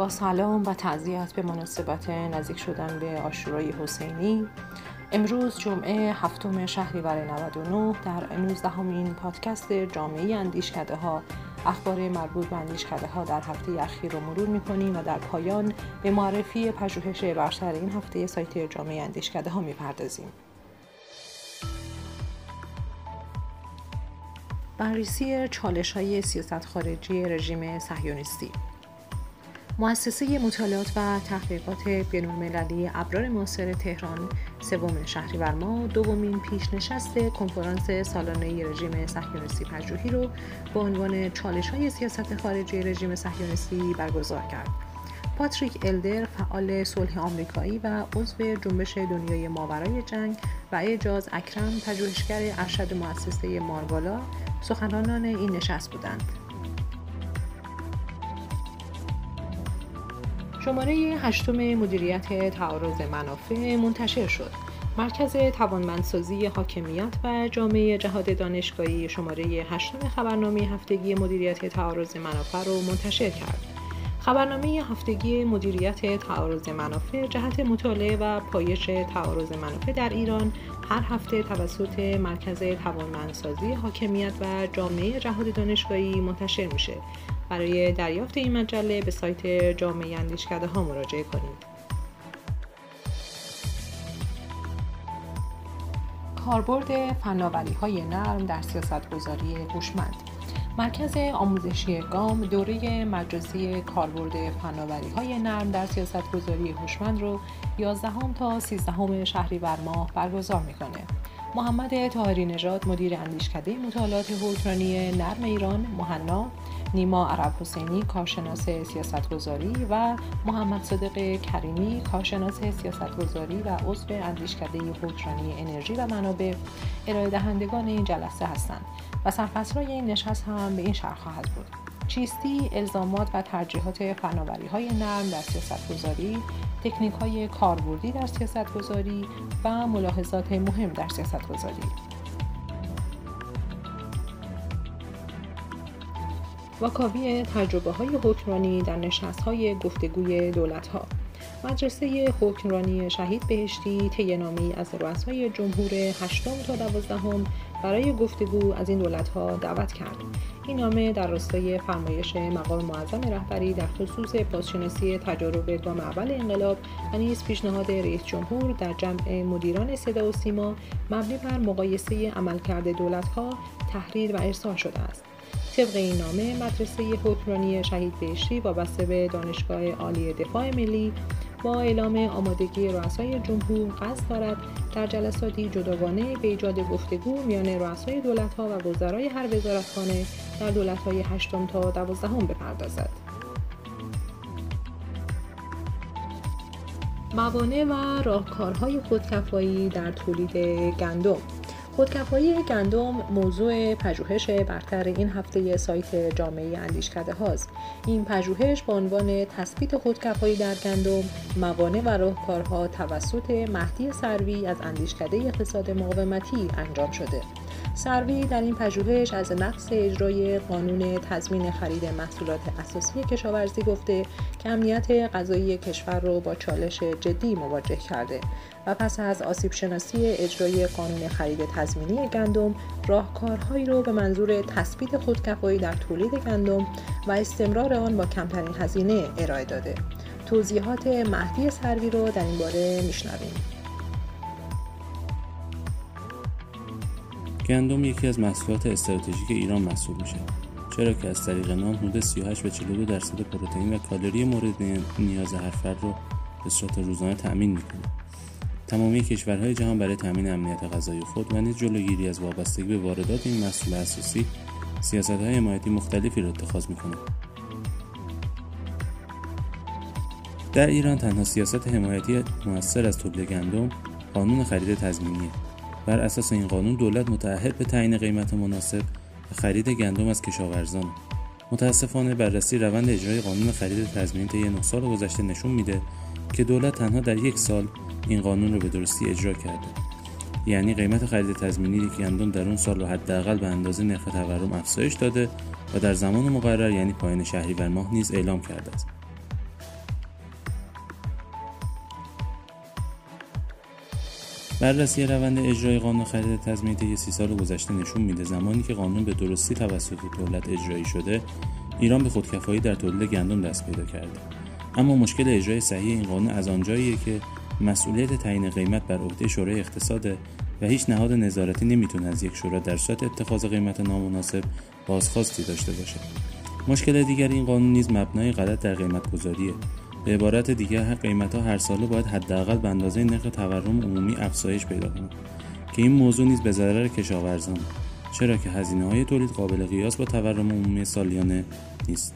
با سلام و تعذیت به مناسبت نزدیک شدن به آشورای حسینی. امروز جمعه هفتم شهریور 99 در 19 همین پادکست جامعه اندیشکده ها اخبار مربوط به اندیشکده ها در هفته اخیر رو مرور می‌کنیم و در پایان به معرفی پژوهش برتر این هفته سایت جامعه اندیشکده ها می‌پردازیم. بررسی چالش های سیاست خارجی رژیم صهیونیستی. مؤسسه مطالعات و تحقیقات بین‌المللی ابرار معاصر تهران سوم شهریور ماه دومین پیشنشست کنفرانس سالانه رژیم صهیونیستی پژوهی رو با عنوان چالش های سیاست خارجی رژیم صهیونیستی برگزار کرد. پاتریک الدر فعال صلح آمریکایی و عضو جنبش دنیای ماورای جنگ و اعجاز اکرم پژوهشگر ارشد مؤسسه ماروالا سخنرانان این نشست بودند. شماره هشتم مدیریت تعارض منافع منتشر شد. مرکز توانمندسازی حاکمیت و جامعه جهاد دانشگاهی شماره هشتم خبرنامه هفتگی مدیریت تعارض منافع را منتشر کرد. خبرنامه هفتگی مدیریت تعارض منافع جهت مطالعه و پایش تعارض منافع در ایران هر هفته توسط مرکز توانمندسازی حاکمیت و جامعه جهاد دانشگاهی منتشر میشه برای دریافت این مجله به سایت جامعه اندیشکده ها مراجعه کنید. کاربرد فناوری های نرم در سیاست گذاری هوشمند. مرکز آموزشی گام دوره مجازی کاربرد فناوری های نرم در سیاست گذاری هوشمند رو 11 تا 13 شهریور ماه برگزار می‌کنه. محمد تاهری نژاد مدیر اندیشکده مطالعات حکمرانی نرم ایران مهنا. نیما عرب حسینی کارشناس سیاستگذاری و محمد صادق کریمی کارشناس سیاستگذاری و عضو اندیشکده حکمرانی انرژی و منابع. ارائه دهندگان این جلسه هستند و سرفصلهای این نشست هم به این شرح خواهد بود. چیستی الزامات و ترجیحات فناوری های نرم در سیاست گذاری، تکنیک های کاربردی در سیاست گذاری و ملاحظات مهم در سیاست واکاوی تجربه های حکمرانی در نشست های گفتگوی دولت ها مدرسه حکمرانی شهید بهشتی تینامی از رؤسای جمهور هشتم تا دوازدهم برای گفتگو از این دولت ها دعوت کرد. این نامه در راستای فرمایش مقام معظم رهبری در خصوص بازشناسی تجارب گام اول انقلاب و نیز پیشنهاد رئیس جمهور در جمع مدیران صدا و سیما مبنی بر مقایسه عملکرد دولت ها تحریر و ارسال شده است. طبق این نامه مدرسه حکمرانی شهید بهشتی وابسته به دانشگاه عالی دفاع ملی با اعلام آمادگی رؤسای جمهور قصد دارد در جلساتی جداگانه به ایجاد گفتگو میان رؤسای دولتها و وزرای هر وزارتخانه در دولتهای هشتم تا دوازدهم بپردازد. موانع و راهکارهای خودکفایی در تولید گندم. خودکفایی گندم موضوع پژوهش برتر این هفته سایت جامعه اندیشکده هاست. این پژوهش با عنوان تثبیت خودکفایی در گندم موانع و راهکارها توسط مهدی سروی از اندیشکده اقتصاد مقاومتی انجام شده. سروی در این پژوهش از نقص اجرای قانون تضمین خرید محصولات اساسی کشاورزی گفته که امنیت غذایی کشور را با چالش جدی مواجه کرده و پس از آسیب شناسی اجرای قانون خرید تضمینی گندم راهکارهایی را به منظور تثبیت خودکفایی در تولید گندم و استمرار آن با کمترین هزینه ارائه داده. توضیحات مهدی سروی رو در این باره میشنویم. گندم یکی از محصولات استراتژیک ایران محسوب میشه چرا که از طریق نان حدود 38 و 42 درصد پروتئین و کالری مورد نیاز هر فرد رو به صورت روزانه تأمین می‌کنه. تمامی کشورهای جهان برای تامین امنیت غذایی خود و نیز جلوگیری از وابستگی به واردات این محصول اساسی سیاست های حمایتی مختلفی را اتخاذ می‌کنند در ایران تنها سیاست حمایتی موثر از تولید گندم قانون خرید تضمینیه. بر اساس این قانون دولت متعهد به تعیین قیمت مناسب و خرید گندم از کشاورزان. متاسفانه بررسی روند اجرای قانون خرید تضمینی طی 9 سال گذشته نشون میده که دولت تنها در یک سال این قانون رو به درستی اجرا کرده. یعنی قیمت خرید تضمینی گندم در اون سال رو حداقل به اندازه نرخ تورم افزایش داده و در زمان مقرر یعنی پایان شهریور ماه نیز اعلام کرده است. بررسی روند اجرای قانون خرید تضمینی طی سی سال گذشته نشون میده زمانی که قانون به درستی توسط دولت اجرایی شده ایران به خودکفایی در تولید گندم دست پیدا کرده. اما مشکل اجرای صحیح این قانون از آنجاییه که مسئولیت تعیین قیمت بر عهده شورای اقتصاده و هیچ نهاد نظارتی نمی‌تونه از یک شورا در صورت اتخاذ قیمت نامناسب بازخواستی داشته باشه. مشکل دیگر این قانون نیز مبنای غلط در قیمت گذاریه به عبارت دیگر قیمت ها هر ساله باید حداقل به اندازه نرخ تورم عمومی افزایش پیدا کنند. که این موضوع نیز به ضرر کشاورزان. چرا که هزینه های تولید قابل قیاس با تورم عمومی سالیانه نیست.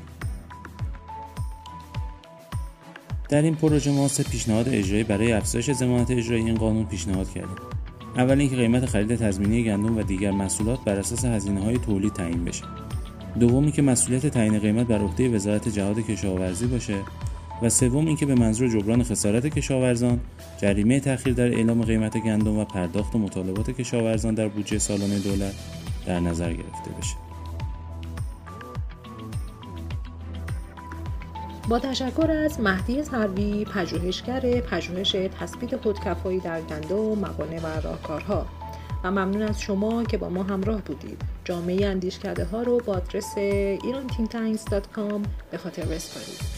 در این پروژه ما سه پیشنهاد اجرایی برای افزایش ضمانت اجرایی این قانون پیشنهاد کردیم. اول اینکه قیمت خرید تضمینی گندم و دیگر محصولات بر اساس هزینه های تولید تعیین بشه. دومی که مسئولیت تعیین قیمت بر عهده وزارت جهاد کشاورزی باشه. و سوم اینکه به منظور جبران خسارت کشاورزان جریمه تأخیر در اعلام قیمت گندم و پرداخت و مطالبات کشاورزان در بودجه سالانه دولت در نظر گرفته بشه. با تشکر از مهدی سروی پژوهشگر پژوهش تثبیت خودکفایی در گندم موانع و راهکارها. و ممنون از شما که با ما همراه بودید. جامعه اندیشکده ها رو با آدرس ایران به خاطر بسپارید.